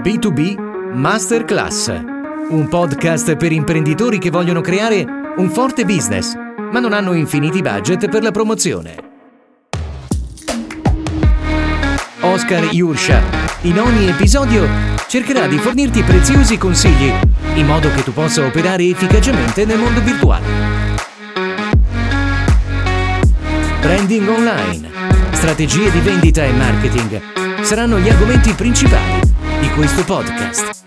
B2B Masterclass, un podcast per imprenditori che vogliono creare un forte business, ma non hanno infiniti budget per la promozione. Oscar Yursha, in ogni episodio, cercherà di fornirti preziosi consigli in modo che tu possa operare efficacemente nel mondo virtuale. Branding online, strategie di vendita e marketing saranno gli argomenti principali questo podcast.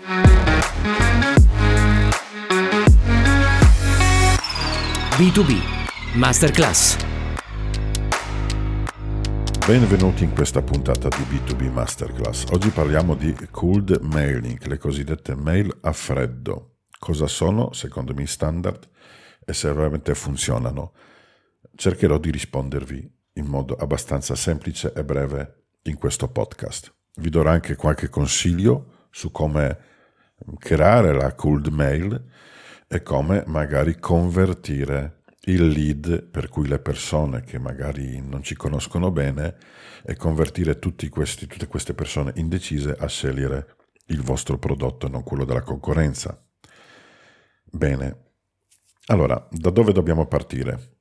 B2B Masterclass. Benvenuti in questa puntata di B2B Masterclass. Oggi parliamo di cold mailing, le cosiddette mail a freddo. Cosa sono, secondo me, standard e se veramente funzionano. Cercherò di rispondervi in modo abbastanza semplice e breve in questo podcast. Vi darò anche qualche consiglio su come creare la cold mail e come magari convertire il lead per cui le persone che magari non ci conoscono bene e convertire questi, tutte queste persone indecise a scegliere il vostro prodotto e non quello della concorrenza. Bene, allora da dove dobbiamo partire?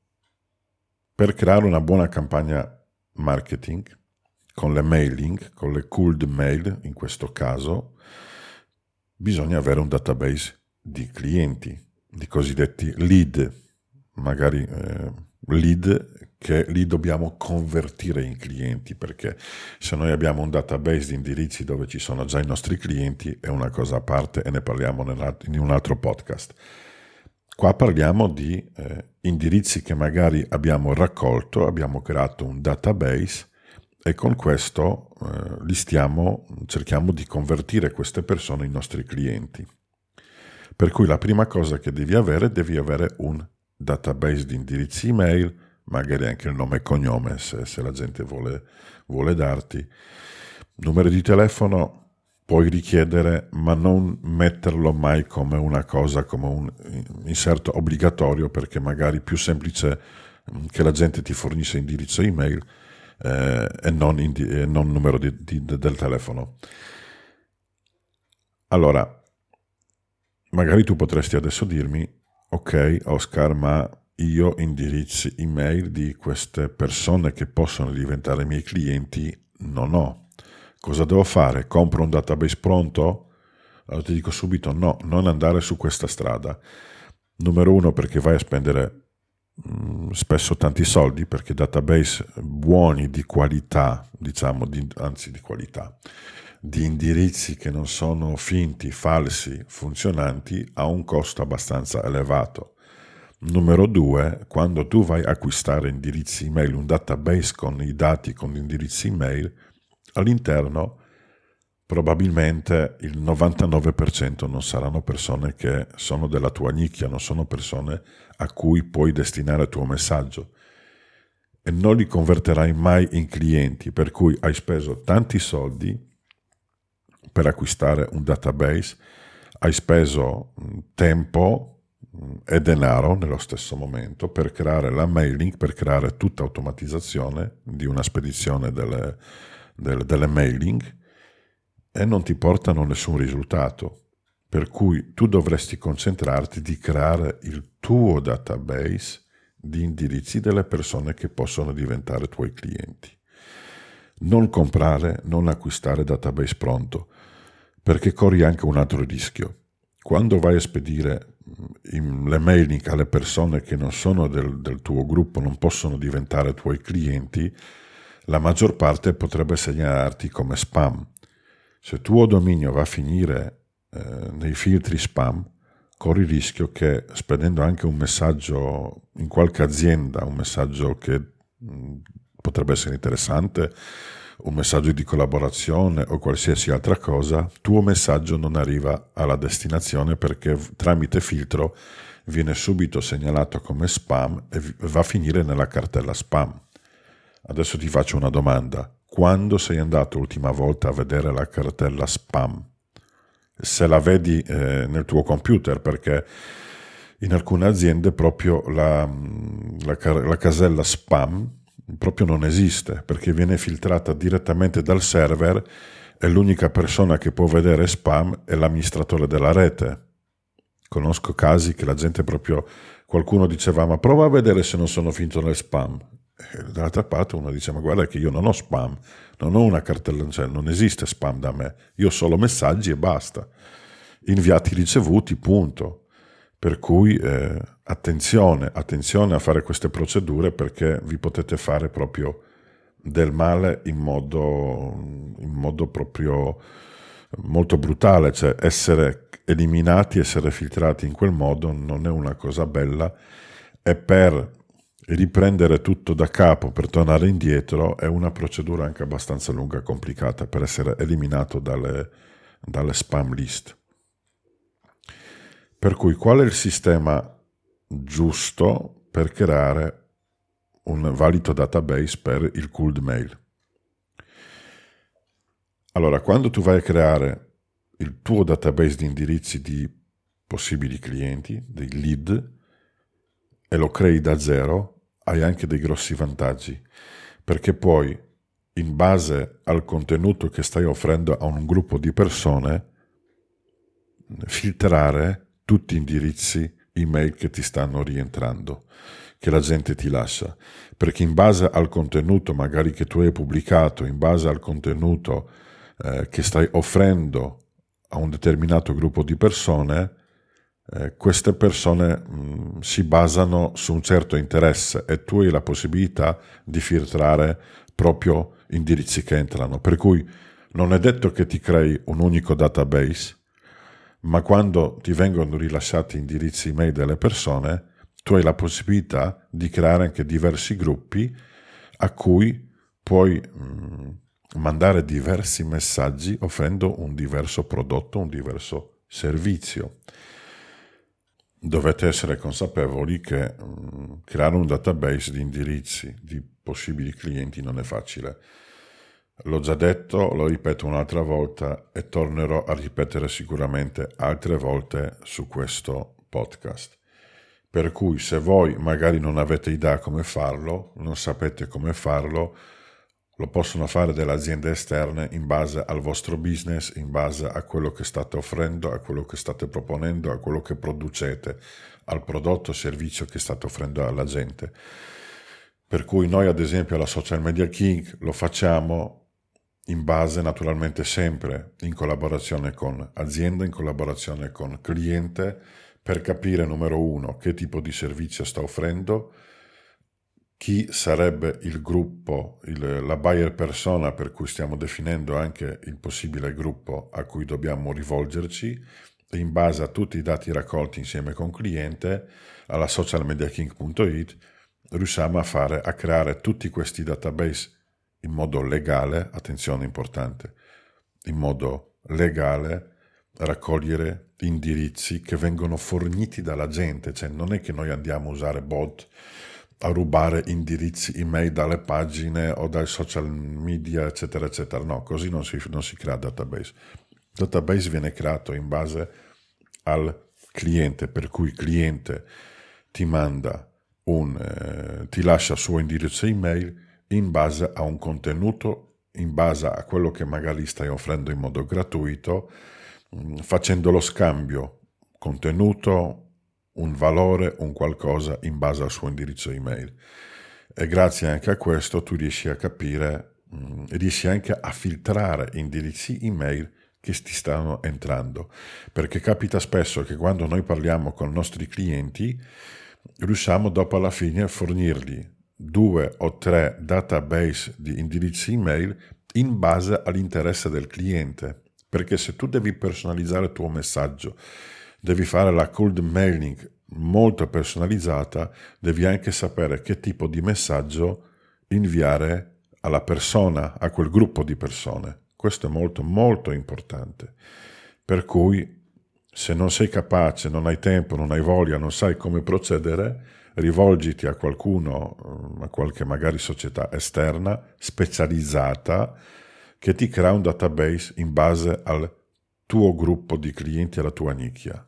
Per creare una buona campagna marketing con le mailing, con le cold mail in questo caso, bisogna avere un database di clienti, di cosiddetti lead, magari eh, lead che li dobbiamo convertire in clienti, perché se noi abbiamo un database di indirizzi dove ci sono già i nostri clienti è una cosa a parte e ne parliamo in un altro podcast. Qua parliamo di eh, indirizzi che magari abbiamo raccolto, abbiamo creato un database e con questo eh, li stiamo, cerchiamo di convertire queste persone in nostri clienti. Per cui la prima cosa che devi avere, devi avere un database di indirizzi email, magari anche il nome e cognome se, se la gente vuole, vuole darti. Numero di telefono puoi richiedere, ma non metterlo mai come una cosa, come un inserto obbligatorio, perché magari è più semplice che la gente ti fornisce indirizzo email eh, e, non indi- e, non numero di, di, del telefono. Allora, magari tu potresti adesso dirmi, ok Oscar, ma io indirizzi email di queste persone che possono diventare miei clienti non ho. Cosa devo fare? Compro un database pronto? Allora ti dico subito no, non andare su questa strada. Numero uno perché vai a spendere spesso tanti soldi perché database buoni di qualità, diciamo, di, anzi di qualità, di indirizzi che non sono finti, falsi, funzionanti, ha un costo abbastanza elevato. Numero due, quando tu vai a acquistare indirizzi email, un database con i dati, con gli indirizzi email, all'interno probabilmente il 99% non saranno persone che sono della tua nicchia, non sono persone a cui puoi destinare il tuo messaggio. E non li converterai mai in clienti, per cui hai speso tanti soldi per acquistare un database, hai speso mm, tempo mm, e denaro nello stesso momento per creare la mailing, per creare tutta automatizzazione di una spedizione delle, delle, delle mailing e non ti portano nessun risultato. Per cui tu dovresti concentrarti di creare il tuo database di indirizzi delle persone che possono diventare tuoi clienti. Non comprare, non acquistare database pronto, perché corri anche un altro rischio. Quando vai a spedire mm, le mailing alle persone che non sono del, del tuo gruppo, non possono diventare tuoi clienti, la maggior parte potrebbe segnalarti come spam se il tuo dominio va a finire eh, nei filtri spam, corri il rischio che spedendo anche un messaggio in qualche azienda, un messaggio che mh, mm, potrebbe essere interessante, un messaggio di collaborazione o qualsiasi altra cosa, tuo messaggio non arriva alla destinazione perché tramite filtro viene subito segnalato come spam e va a finire nella cartella spam. Adesso ti faccio una domanda quando sei andato l'ultima volta a vedere la cartella spam, se la vedi eh, nel tuo computer, perché in alcune aziende proprio la, la, la casella spam proprio non esiste, perché viene filtrata direttamente dal server e l'unica persona che può vedere spam è l'amministratore della rete. Conosco casi che la gente proprio, qualcuno diceva ma prova a vedere se non sono finito nel spam. E dall'altra parte uno dice ma guarda che io non ho spam, non ho una cartella, cioè non esiste spam da me, io ho solo messaggi e basta. Inviati ricevuti, punto. Per cui eh, attenzione, attenzione a fare queste procedure perché vi potete fare proprio del male in modo, in modo proprio molto brutale, cioè essere eliminati, essere filtrati in quel modo non è una cosa bella e per riprendere tutto da capo, per tornare indietro, è una procedura anche abbastanza lunga e complicata per essere eliminato dalle, dalle spam list. Per cui qual è il sistema giusto per creare un valido database per il cold mail. Allora, quando tu vai a creare il tuo database di indirizzi di possibili clienti, dei lead, e lo crei da zero, hai anche dei grossi vantaggi, perché puoi, in base al contenuto che stai offrendo a un gruppo di persone, filtrare tutti gli indirizzi email che ti stanno rientrando che la gente ti lascia, perché in base al contenuto magari che tu hai pubblicato, in base al contenuto eh, che stai offrendo a un determinato gruppo di persone, eh, queste persone mh, mm, si basano su un certo interesse e tu hai la possibilità di filtrare proprio indirizzi che entrano. Per cui non è detto che ti crei un unico database, ma quando ti vengono rilasciati indirizzi email delle persone, tu hai la possibilità di creare anche diversi gruppi a cui puoi mh, mm, mandare diversi messaggi offrendo un diverso prodotto, un diverso servizio. Dovete essere consapevoli che mm, creare un database di indirizzi di possibili clienti non è facile. L'ho già detto, lo ripeto un'altra volta e tornerò a ripetere sicuramente altre volte su questo podcast. Per cui se voi magari non avete idea come farlo, non sapete come farlo, lo possono fare delle aziende esterne in base al vostro business, in base a quello che state offrendo, a quello che state proponendo, a quello che producete, al prodotto o servizio che state offrendo alla gente. Per cui noi ad esempio alla Social Media King lo facciamo in base naturalmente sempre in collaborazione con azienda, in collaborazione con cliente, per capire, numero uno, che tipo di servizio sta offrendo, chi sarebbe il gruppo, il, la buyer persona per cui stiamo definendo anche il possibile gruppo a cui dobbiamo rivolgerci in base a tutti i dati raccolti insieme con cliente alla socialmediaking.it riusciamo a fare a creare tutti questi database in modo legale, attenzione importante, in modo legale raccogliere indirizzi che vengono forniti dalla gente, cioè non è che noi andiamo a usare bot a rubare indirizzi email dalle pagine o dai social media, eccetera, eccetera. No, così non si, non si crea database. Il database viene creato in base al cliente, per cui il cliente ti manda un, eh, ti lascia il suo indirizzo email in base a un contenuto, in base a quello che magari stai offrendo in modo gratuito, Mm, facendo lo scambio contenuto, un valore, un qualcosa in base al suo indirizzo email. E grazie anche a questo tu riesci a capire, mm, riesci anche a filtrare indirizzi email che ti stanno entrando. Perché capita spesso che quando noi parliamo con i nostri clienti, riusciamo dopo alla fine a fornirgli due o tre database di indirizzi email in base all'interesse del cliente. Perché se tu devi personalizzare il tuo messaggio, devi fare la cold mailing molto personalizzata, devi anche sapere che tipo di messaggio inviare alla persona, a quel gruppo di persone. Questo è molto molto importante. Per cui se non sei capace, non hai tempo, non hai voglia, non sai come procedere, rivolgiti a qualcuno, a qualche magari società esterna specializzata che ti crea un database in base al tuo gruppo di clienti alla tua nicchia.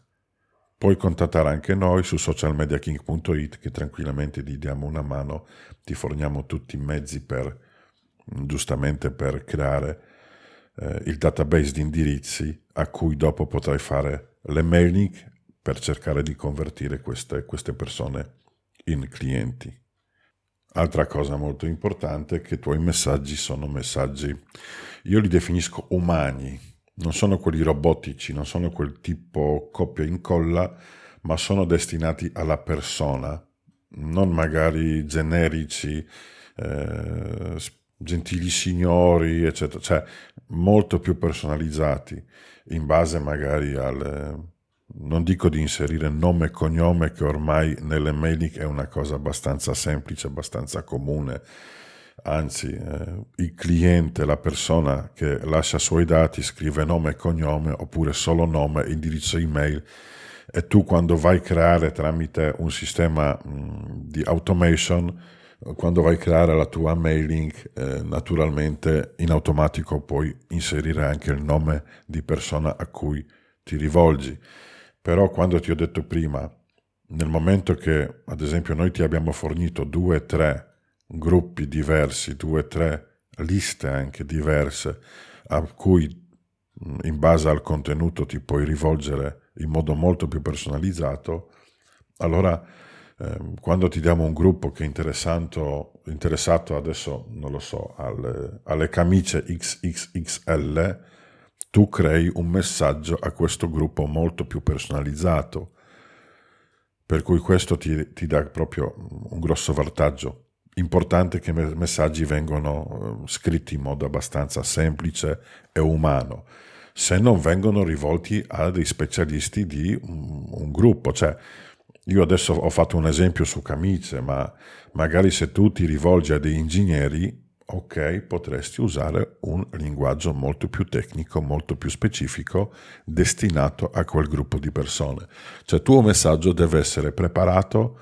Puoi contattare anche noi su socialmediaking.it che tranquillamente ti diamo una mano, ti forniamo tutti i mezzi per, giustamente per creare eh, il database di indirizzi a cui dopo potrai fare le mailing per cercare di convertire queste, queste persone in clienti. Altra cosa molto importante è che i tuoi messaggi sono messaggi, io li definisco umani, non sono quelli robotici, non sono quel tipo copia e incolla, ma sono destinati alla persona, non magari generici, eh, gentili signori, eccetera, cioè molto più personalizzati in base magari al non dico di inserire nome e cognome che ormai nelle mailing è una cosa abbastanza semplice, abbastanza comune, anzi eh, il cliente, la persona che lascia i suoi dati scrive nome e cognome oppure solo nome, indirizzo email e tu quando vai a creare tramite un sistema mh, di automation, quando vai a creare la tua mailing, eh, naturalmente in automatico puoi inserire anche il nome di persona a cui ti rivolgi. Però quando ti ho detto prima, nel momento che ad esempio noi ti abbiamo fornito due o tre gruppi diversi, due tre liste anche diverse a cui in base al contenuto ti puoi rivolgere in modo molto più personalizzato, allora eh, quando ti diamo un gruppo che è interessato, adesso, non lo so, alle, alle camicie XXXL, tu crei un messaggio a questo gruppo molto più personalizzato, per cui questo ti, ti dà proprio un grosso vantaggio. Importante che i messaggi vengano eh, scritti in modo abbastanza semplice e umano, se non vengono rivolti a dei specialisti di un, un gruppo, cioè io adesso ho fatto un esempio su camicie, ma magari se tu ti rivolgi a dei ingegneri ok, potresti usare un linguaggio molto più tecnico, molto più specifico, destinato a quel gruppo di persone. Cioè il tuo messaggio deve essere preparato,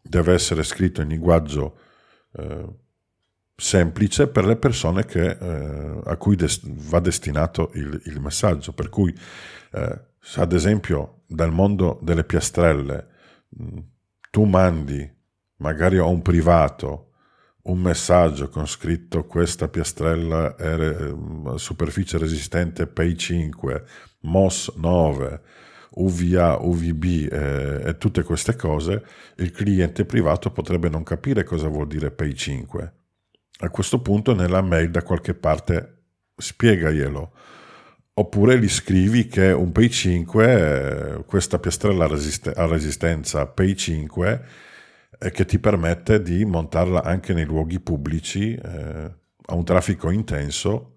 deve essere scritto in linguaggio eh, semplice per le persone che, eh, a cui des- va destinato il, il, messaggio. Per cui, eh, ad esempio dal mondo delle piastrelle mh, tu mandi magari a un privato un messaggio con scritto questa piastrella è ehm, superficie resistente PEI 5, MOS 9, UVA, UVB eh, e tutte queste cose, il cliente privato potrebbe non capire cosa vuol dire PEI 5. A questo punto nella mail da qualche parte spiegaglielo. Oppure gli scrivi che un PEI 5, eh, questa piastrella a resistenza PEI 5, che ti permette di montarla anche nei luoghi pubblici eh, a un traffico intenso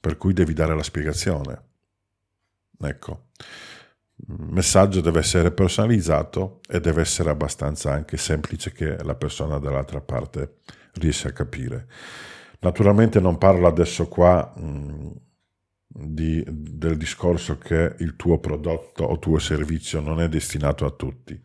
per cui devi dare la spiegazione. Ecco, messaggio deve essere personalizzato e deve essere abbastanza anche semplice che la persona dall'altra parte riesca a capire. Naturalmente non parlo adesso qua mh, di, del discorso che il tuo prodotto o tuo servizio non è destinato a tutti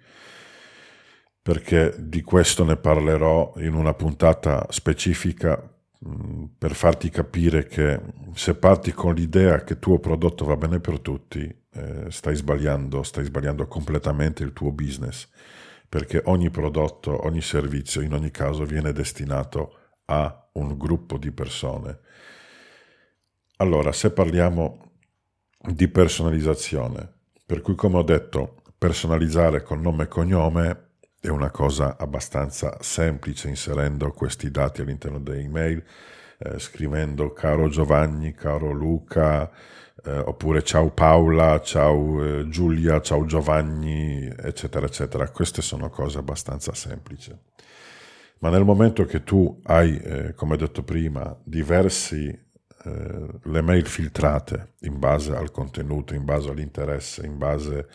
perché di questo ne parlerò in una puntata specifica mm, per farti capire che se parti con l'idea che il tuo prodotto va bene per tutti, eh, stai sbagliando, stai sbagliando completamente il tuo business, perché ogni prodotto, ogni servizio, in ogni caso viene destinato a un gruppo di persone. Allora, se parliamo di personalizzazione, per cui come ho detto, personalizzare con nome e cognome è una cosa abbastanza semplice inserendo questi dati all'interno dell'email, eh, scrivendo caro Giovanni, caro Luca, eh, oppure ciao Paola, ciao eh, Giulia, ciao Giovanni, eccetera, eccetera. Queste sono cose abbastanza semplici. Ma nel momento che tu hai, eh, come detto prima, diversi eh, le mail filtrate in base al contenuto, in base all'interesse, in base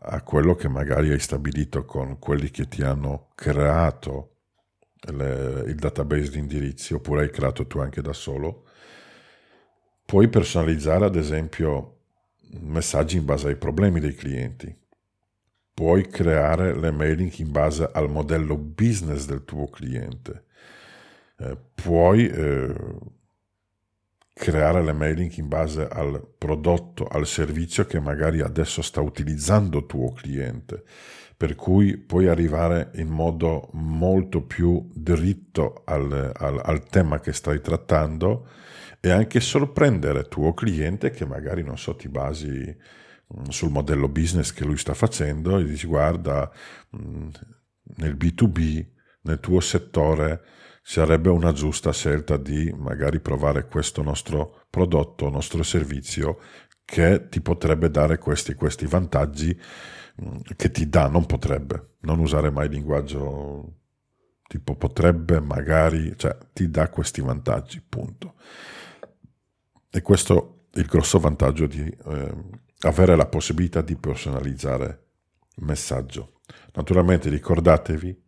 a quello che magari hai stabilito con quelli che ti hanno creato le, il database di indirizzi oppure hai creato tu anche da solo, puoi personalizzare ad esempio messaggi in base ai problemi dei clienti. Puoi creare le mailing in base al modello business del tuo cliente. Eh, puoi eh, creare le mailing in base al prodotto, al servizio che magari adesso sta utilizzando tuo cliente, per cui puoi arrivare in modo molto più dritto al, al, al tema che stai trattando e anche sorprendere il tuo cliente che magari, non so, ti basi mm, sul modello business che lui sta facendo e dici guarda, mm, nel B2B, nel tuo settore, sarebbe una giusta scelta di magari provare questo nostro prodotto, nostro servizio che ti potrebbe dare questi, questi vantaggi mm, che ti dà, non potrebbe, non usare mai linguaggio tipo potrebbe, magari, cioè ti dà questi vantaggi, punto. E questo è il grosso vantaggio di eh, avere la possibilità di personalizzare il messaggio. Naturalmente ricordatevi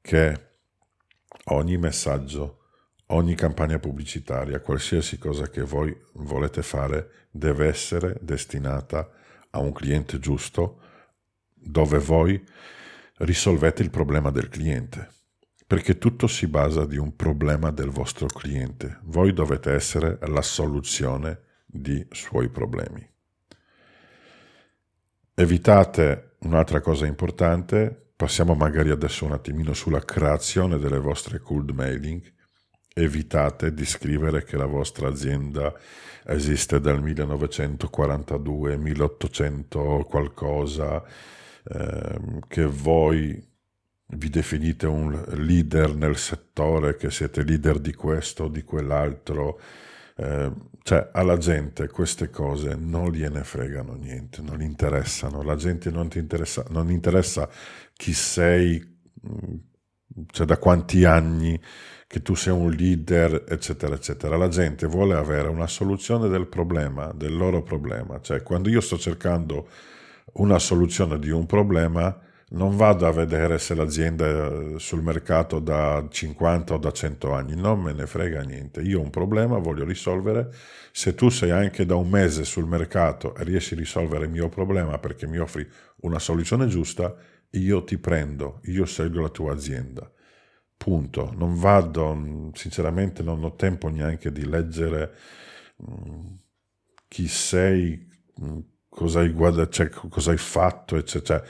che ogni messaggio, ogni campagna pubblicitaria, qualsiasi cosa che voi volete fare deve essere destinata a un cliente giusto dove voi risolvete il problema del cliente perché tutto si basa di un problema del vostro cliente. Voi dovete essere la soluzione di suoi problemi. Evitate un'altra cosa importante, passiamo magari adesso un attimino sulla creazione delle vostre cold mailing. Evitate di scrivere che la vostra azienda esiste dal 1942, 1800 qualcosa, ehm, che voi vi definite un leader nel settore, che siete leader di questo o di quell'altro, eh, cioè alla gente queste cose non gliene fregano niente, non gli interessano, la gente non ti interessa, non interessa chi sei, mm, cioè da quanti anni che tu sei un leader, eccetera, eccetera. La gente vuole avere una soluzione del problema, del loro problema, cioè quando io sto cercando una soluzione di un problema, non vado a vedere se l'azienda è sul mercato da 50 o da 100 anni, non me ne frega niente. Io ho un problema, voglio risolvere. Se tu sei anche da un mese sul mercato e riesci a risolvere il mio problema perché mi offri una soluzione giusta, io ti prendo, io scelgo la tua azienda. Punto. Non vado, sinceramente non ho tempo neanche di leggere mm, chi sei, mm, cosa hai, guarda, cioè, cosa hai fatto, eccetera. Cioè,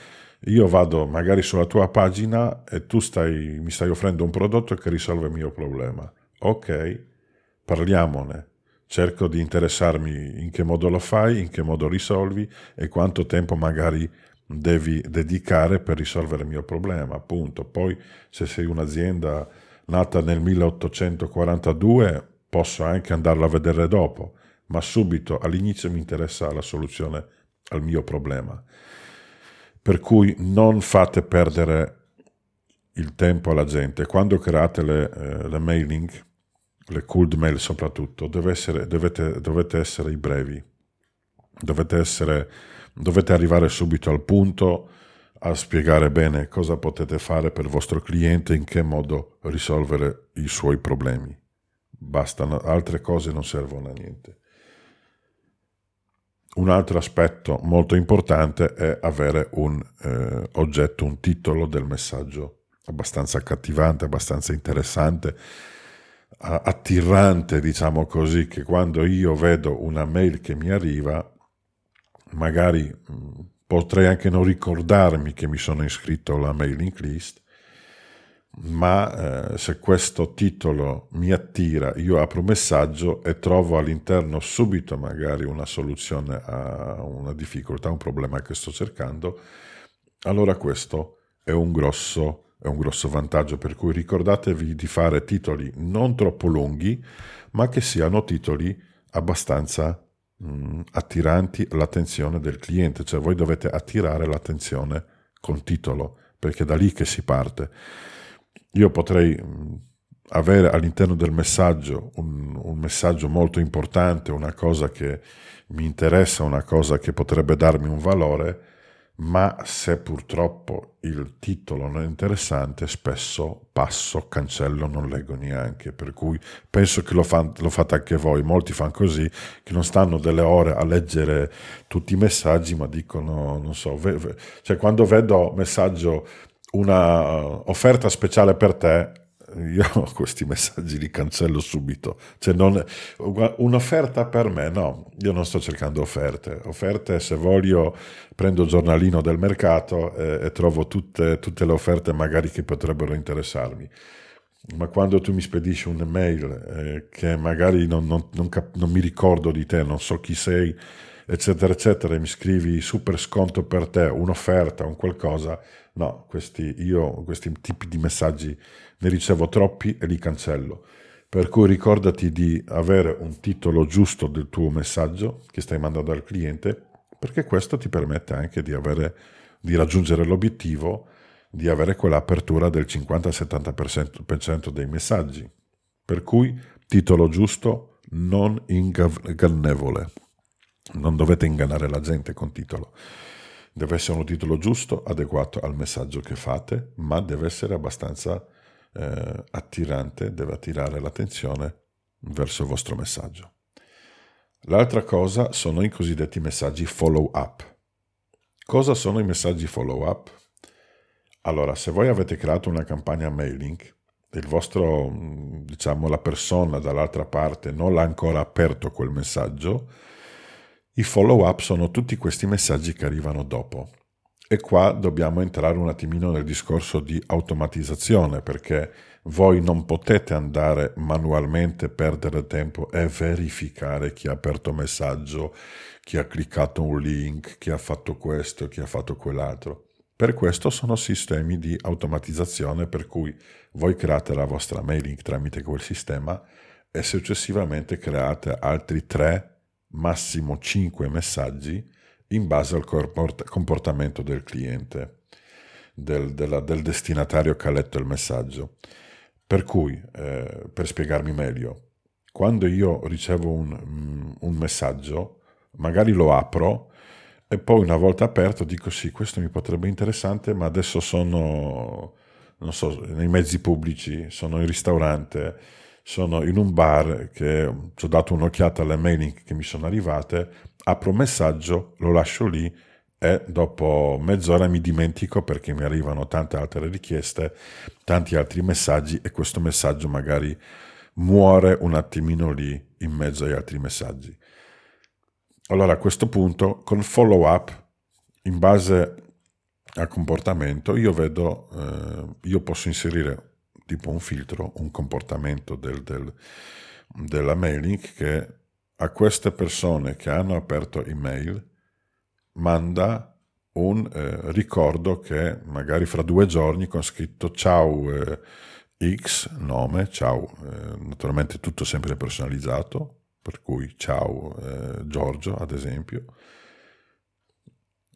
io vado magari sulla tua pagina e tu stai, mi stai offrendo un prodotto che risolve il mio problema. Ok, parliamone. Cerco di interessarmi in che modo lo fai, in che modo risolvi e quanto tempo magari devi dedicare per risolvere il mio problema, appunto. Poi se sei un'azienda nata nel 1842 posso anche andarla a vedere dopo, ma subito all'inizio mi interessa la soluzione al mio problema. Per cui non fate perdere il tempo alla gente. Quando create le, eh, le mailing, le cold mail soprattutto, essere, dovete, dovete essere i brevi. Dovete, essere, dovete arrivare subito al punto a spiegare bene cosa potete fare per il vostro cliente, in che modo risolvere i suoi problemi. Bastano, altre cose non servono a niente. Un altro aspetto molto importante è avere un eh, oggetto, un titolo del messaggio abbastanza accattivante, abbastanza interessante, attirante, diciamo così, che quando io vedo una mail che mi arriva, magari mh, potrei anche non ricordarmi che mi sono iscritto alla mailing list, ma eh, se questo titolo mi attira, io apro un messaggio e trovo all'interno subito magari una soluzione a una difficoltà, un problema che sto cercando, allora questo è un grosso, è un grosso vantaggio, per cui ricordatevi di fare titoli non troppo lunghi, ma che siano titoli abbastanza mh, mm, attiranti all'attenzione del cliente, cioè voi dovete attirare l'attenzione con titolo, perché è da lì che si parte. Io potrei avere all'interno del messaggio un, un, messaggio molto importante, una cosa che mi interessa, una cosa che potrebbe darmi un valore, ma se purtroppo il titolo non è interessante, spesso passo, cancello, non leggo neanche. Per cui penso che lo, fan, lo fate anche voi. Molti fanno così, che non stanno delle ore a leggere tutti i messaggi, ma dicono, non so, ve, ve, cioè quando vedo messaggio una uh, offerta speciale per te, io questi messaggi li cancello subito. Cioè non, un'offerta per me, no, io non sto cercando offerte. Offerte se voglio prendo il giornalino del mercato e, e trovo tutte, tutte, le offerte magari che potrebbero interessarmi. ma quando tu mi spedisci un'email eh, che magari non, non, non, cap- non, mi ricordo di te, non so chi sei, eccetera, eccetera, e mi scrivi super sconto per te, un'offerta, un qualcosa, no, questi, io questi tipi di messaggi ne ricevo troppi e li cancello. Per cui ricordati di avere un titolo giusto del tuo messaggio che stai mandando al cliente, perché questo ti permette anche di, avere, di raggiungere l'obiettivo di avere quell'apertura del 50-70% dei messaggi. Per cui titolo giusto, non ingannevole. Non dovete ingannare la gente con titolo. Deve essere un titolo giusto, adeguato al messaggio che fate, ma deve essere abbastanza eh, attirante, deve attirare l'attenzione verso il vostro messaggio. L'altra cosa sono i cosiddetti messaggi follow up. Cosa sono i messaggi follow up? Allora, se voi avete creato una campagna mailing e il vostro, diciamo, la persona dall'altra parte non l'ha ancora aperto quel messaggio, i follow up sono tutti questi messaggi che arrivano dopo. E qua dobbiamo entrare un attimino nel discorso di automatizzazione, perché voi non potete andare manualmente, perdere tempo e verificare chi ha aperto messaggio, chi ha cliccato un link, chi ha fatto questo, chi ha fatto quell'altro. Per questo sono sistemi di automatizzazione per cui voi create la vostra mailing tramite quel sistema e successivamente create altri 3, massimo 5 messaggi in base al comportamento del cliente, del, della, del destinatario che ha letto il messaggio. Per cui, eh, per spiegarmi meglio, quando io ricevo un, un messaggio, magari lo apro, e poi una volta aperto dico sì, questo mi potrebbe interessante, ma adesso sono, non so, nei mezzi pubblici, sono in ristorante, sono in un bar che ci ho dato un'occhiata alle mailing che mi sono arrivate, apro un messaggio, lo lascio lì e dopo mezz'ora mi dimentico perché mi arrivano tante altre richieste, tanti altri messaggi e questo messaggio magari muore un attimino lì in mezzo agli altri messaggi. Allora a questo punto col follow up in base al comportamento io vedo, eh, io posso inserire tipo un filtro, un comportamento del, del, della mailing che a queste persone che hanno aperto email manda un eh, ricordo che magari fra due giorni con scritto ciao eh, X, nome, ciao, eh, naturalmente tutto sempre personalizzato, per cui ciao eh, Giorgio ad esempio,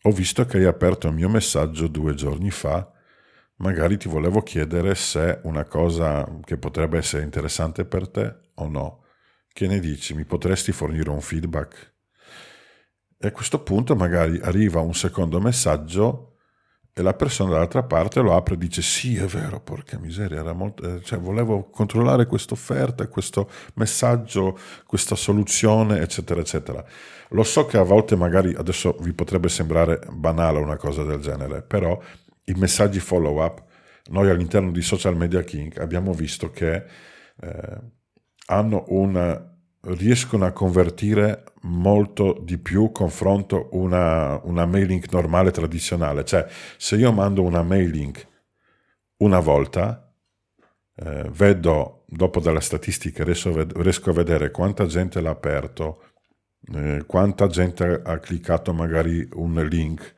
ho visto che hai aperto il mio messaggio due giorni fa, magari ti volevo chiedere se una cosa che potrebbe essere interessante per te o no. Che ne dici? Mi potresti fornire un feedback? E a questo punto magari arriva un secondo messaggio e la persona dall'altra parte lo apre e dice sì è vero porca miseria era molto, eh, cioè, volevo controllare questa offerta questo messaggio questa soluzione eccetera eccetera lo so che a volte magari adesso vi potrebbe sembrare banale una cosa del genere però i messaggi follow up noi all'interno di social media king abbiamo visto che eh, una riescono a convertire molto di più confronto una, una mailing normale tradizionale. Cioè, se io mando una mailing una volta, eh, vedo dopo dalle statistiche, riesco, riesco, a vedere quanta gente l'ha aperto, eh, quanta gente ha cliccato magari un link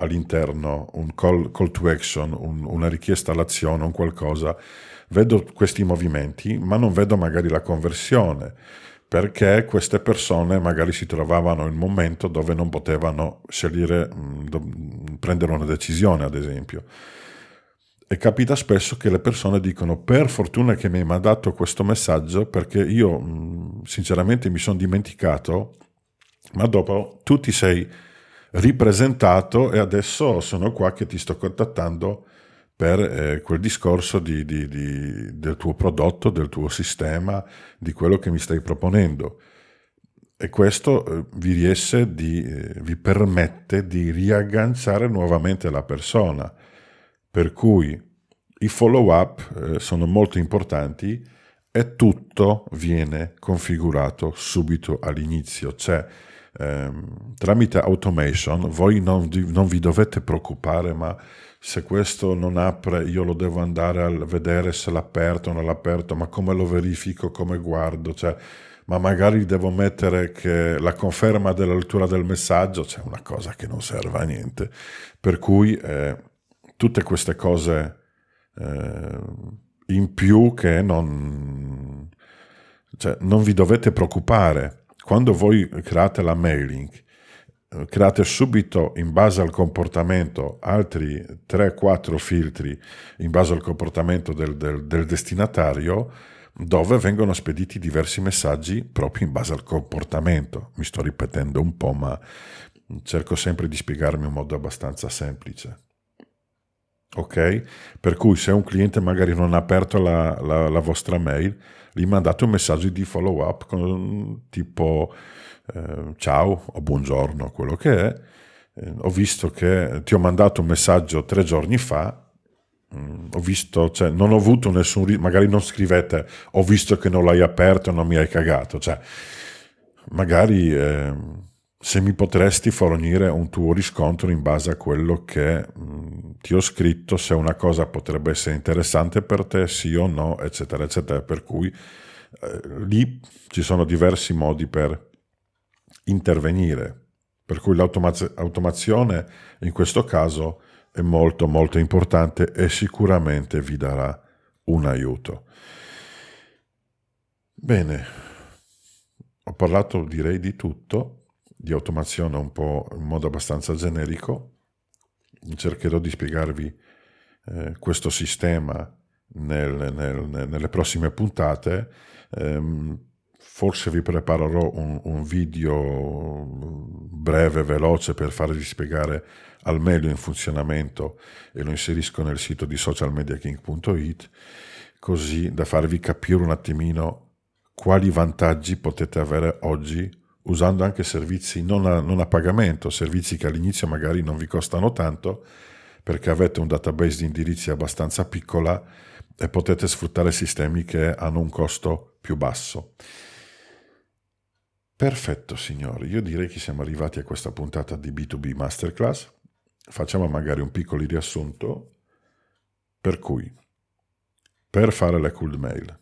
all'interno, un call, call to action, un, una richiesta all'azione, un qualcosa. Vedo questi movimenti, ma non vedo magari la conversione perché queste persone magari si trovavano in un momento dove non potevano scegliere, mm, prendere una decisione, ad esempio. E capita spesso che le persone dicono per fortuna che mi hai mandato questo messaggio perché io mm, sinceramente mi sono dimenticato, ma dopo tu ti sei ripresentato e adesso sono qua che ti sto contattando per eh, quel discorso di, di, di, del tuo prodotto, del tuo sistema, di quello che mi stai proponendo. E questo eh, vi riesce di, eh, vi permette di riagganciare nuovamente la persona. Per cui i follow up eh, sono molto importanti e tutto viene configurato subito all'inizio. Cioè, tramite automation voi non, non, vi dovete preoccupare, ma se questo non apre io lo devo andare a vedere se l'ha aperto o non l'ha aperto, ma come lo verifico, come guardo, cioè, ma magari devo mettere la conferma della lettura del messaggio, c'è cioè una cosa che non serve a niente. Per cui eh, tutte queste cose eh, in più che non, cioè, non vi dovete preoccupare. Quando voi create la mailing, eh, create subito in base al comportamento altri 3-4 filtri in base al comportamento del, del, del, destinatario dove vengono spediti diversi messaggi proprio in base al comportamento. Mi sto ripetendo un po', ma cerco sempre di spiegarmi in modo abbastanza semplice. Ok? Per cui se un cliente magari non ha aperto la, la, la vostra mail, gli mandate un messaggio di follow up con tipo eh, ciao o buongiorno, quello che è. Eh, ho visto che ti ho mandato un messaggio tre giorni fa, mm, ho visto, cioè, non ho avuto nessun, magari non scrivete, ho visto che non l'hai aperto non mi hai cagato, cioè, magari eh, se mi potresti fornire un tuo riscontro in base a quello che mh, mm, ti ho scritto, se una cosa potrebbe essere interessante per te, sì o no, eccetera, eccetera. Per cui eh, lì ci sono diversi modi per intervenire. Per cui l'automazione in questo caso è molto molto importante e sicuramente vi darà un aiuto. Bene, ho parlato direi di tutto di automazione un po' in modo abbastanza generico. Cercherò di spiegarvi eh, questo sistema nel, nel, nelle prossime puntate. Eh, forse vi preparerò un, un, video breve, veloce per farvi spiegare al meglio in funzionamento e lo inserisco nel sito di socialmediaking.it così da farvi capire un attimino quali vantaggi potete avere oggi usando anche servizi non a, non a pagamento, servizi che all'inizio magari non vi costano tanto perché avete un database di indirizzi abbastanza piccola e potete sfruttare sistemi che hanno un costo più basso. Perfetto signori, io direi che siamo arrivati a questa puntata di B2B Masterclass. Facciamo magari un piccolo riassunto. Per cui, per fare le cold mail,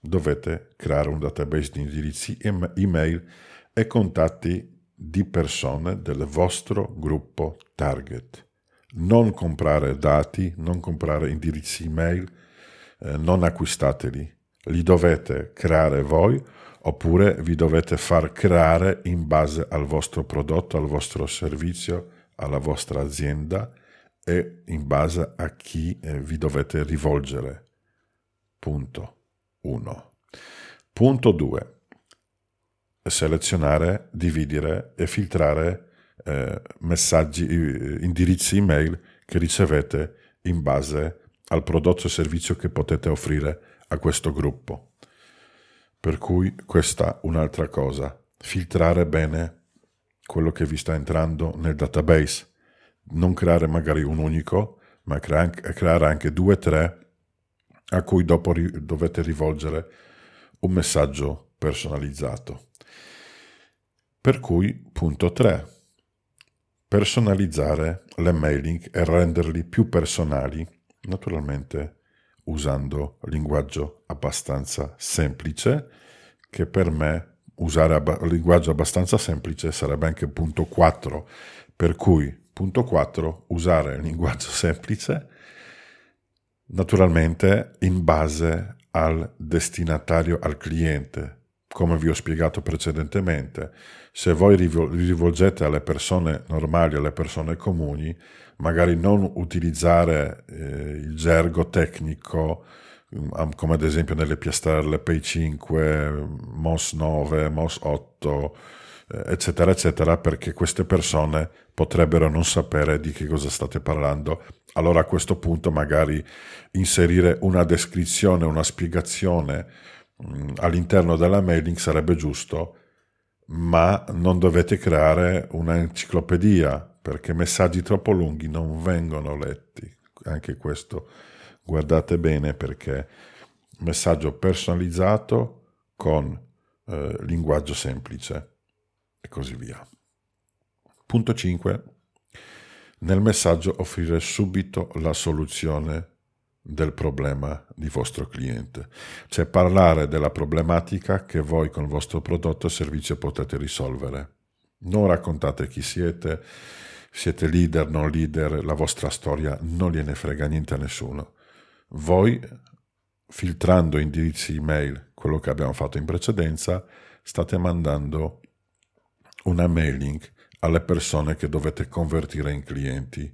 dovete creare un database di indirizzi email e contatti di persone del vostro gruppo target. Non comprare dati, non comprare indirizzi email, eh, non acquistateli, li dovete creare voi oppure vi dovete far creare in base al vostro prodotto, al vostro servizio, alla vostra azienda e in base a chi eh, vi dovete rivolgere. Punto 1. Punto 2 selezionare, dividere e filtrare eh, messaggi, indirizzi email che ricevete in base al prodotto o servizio che potete offrire a questo gruppo. Per cui questa un'altra cosa, filtrare bene quello che vi sta entrando nel database, non creare magari un unico, ma creare anche due o tre a cui dopo dovete rivolgere un messaggio personalizzato. Per cui, punto 3. Personalizzare le mailing e renderli più personali, naturalmente usando linguaggio abbastanza semplice, che per me usare ab- linguaggio abbastanza semplice sarebbe anche punto 4, per cui punto 4 usare linguaggio semplice, naturalmente in base al destinatario, al cliente, come vi ho spiegato precedentemente, se voi rivolgete alle persone normali, alle persone comuni, magari non utilizzare eh, il gergo tecnico, mm, come ad esempio nelle piastrelle Pay 5, MOS 9, MOS 8, eh, eccetera, eccetera, perché queste persone potrebbero non sapere di che cosa state parlando. Allora a questo punto magari inserire una descrizione, una spiegazione all'interno della mailing sarebbe giusto, ma non dovete creare un'enciclopedia perché messaggi troppo lunghi non vengono letti. Anche questo guardate bene perché messaggio personalizzato con eh, linguaggio semplice. e così via. Punto 5. Nel messaggio offrire subito la soluzione del problema di vostro cliente, cioè parlare della problematica che voi con il vostro prodotto o servizio potete risolvere. Non raccontate chi siete, siete leader, non leader, la vostra storia non gliene frega niente a nessuno. Voi, filtrando indirizzi email, quello che abbiamo fatto in precedenza, state mandando una mailing alle persone che dovete convertire in clienti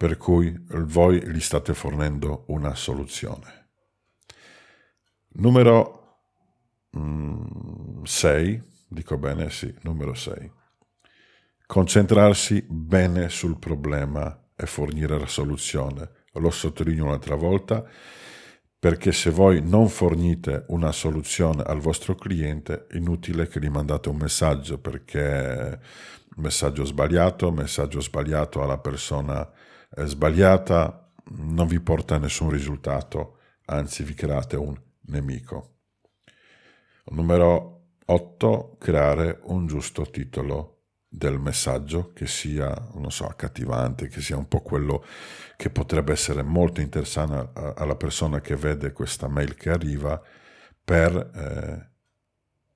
per cui voi gli state fornendo una soluzione. Numero 6, mm, dico bene, sì, numero 6. Concentrarsi bene sul problema e fornire la soluzione. Lo sottolineo un'altra volta perché se voi non fornite una soluzione al vostro cliente, è inutile che gli mandate un messaggio perché messaggio sbagliato, messaggio sbagliato alla persona sbagliata non vi porta a nessun risultato, anzi vi create un nemico. Numero 8. Creare un giusto titolo del messaggio che sia, non so, accattivante, che sia un po' quello che potrebbe essere molto interessante alla persona che vede questa mail che arriva per eh,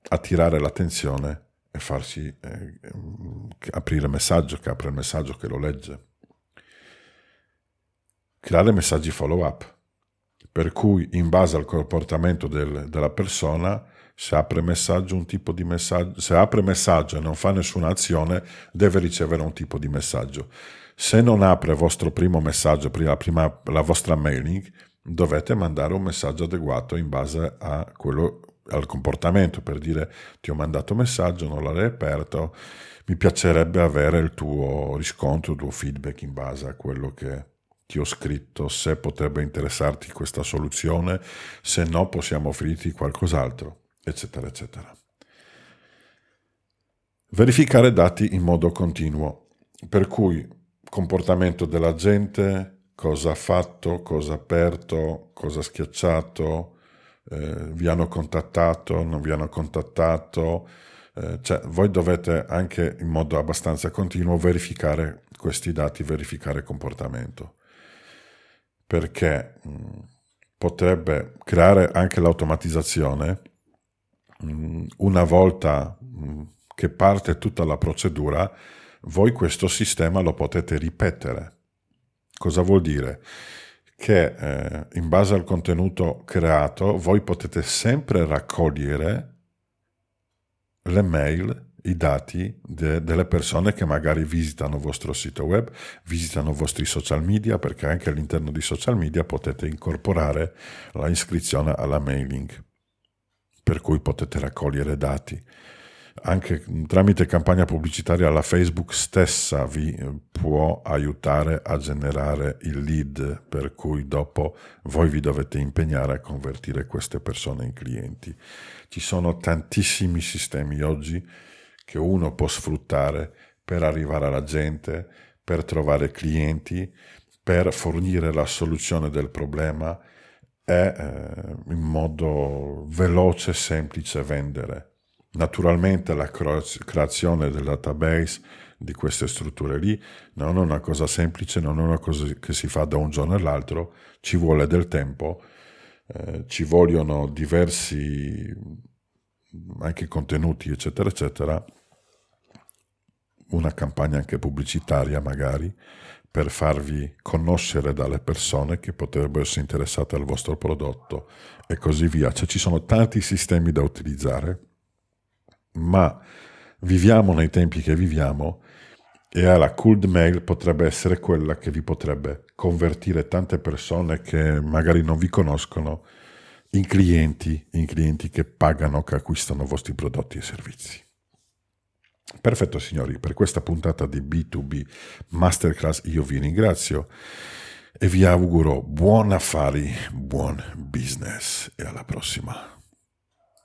attirare l'attenzione e farsi eh, aprire il messaggio, che apre il messaggio, che lo legge creare messaggi follow up, per cui in base al comportamento del, della persona, se apre messaggio un tipo di messaggio, se apre messaggio e non fa nessuna azione, deve ricevere un tipo di messaggio. Se non apre il vostro primo messaggio, prima, prima la vostra mailing, dovete mandare un messaggio adeguato in base a quello al comportamento per dire ti ho mandato messaggio, non l'hai aperto, mi piacerebbe avere il tuo riscontro, il tuo feedback in base a quello che, ti ho scritto se potrebbe interessarti questa soluzione, se no possiamo offrirti qualcos'altro, eccetera, eccetera. Verificare dati in modo continuo, per cui comportamento della gente, cosa ha fatto, cosa ha aperto, cosa ha schiacciato, eh, vi hanno contattato, non vi hanno contattato, eh, cioè voi dovete anche in modo abbastanza continuo verificare questi dati, verificare comportamento perché mm, potrebbe creare anche l'automatizzazione mm, una volta mm, che parte tutta la procedura, voi questo sistema lo potete ripetere. Cosa vuol dire? Che eh, in base al contenuto creato voi potete sempre raccogliere le mail i dati de, delle persone che magari visitano il vostro sito web, visitano i vostri social media, perché anche all'interno di social media potete incorporare la iscrizione alla mailing, per cui potete raccogliere dati. Anche tramite campagna pubblicitaria la Facebook stessa vi può aiutare a generare il lead, per cui dopo voi vi dovete impegnare a convertire queste persone in clienti. Ci sono tantissimi sistemi oggi che uno può sfruttare per arrivare alla gente, per trovare clienti, per fornire la soluzione del problema e eh, in modo veloce e semplice vendere. Naturalmente la creazione del database di queste strutture lì non è una cosa semplice, non è una cosa che si fa da un giorno all'altro, ci vuole del tempo, eh, ci vogliono diversi anche contenuti, eccetera, eccetera, una campagna anche pubblicitaria magari, per farvi conoscere dalle persone che potrebbero essere interessate al vostro prodotto e così via. Cioè ci sono tanti sistemi da utilizzare, ma viviamo nei tempi che viviamo e la cold mail potrebbe essere quella che vi potrebbe convertire tante persone che magari non vi conoscono in clienti, in clienti che pagano, che acquistano i vostri prodotti e servizi. Perfetto signori, per questa puntata di B2B Masterclass io vi ringrazio e vi auguro buon affari, buon business e alla prossima.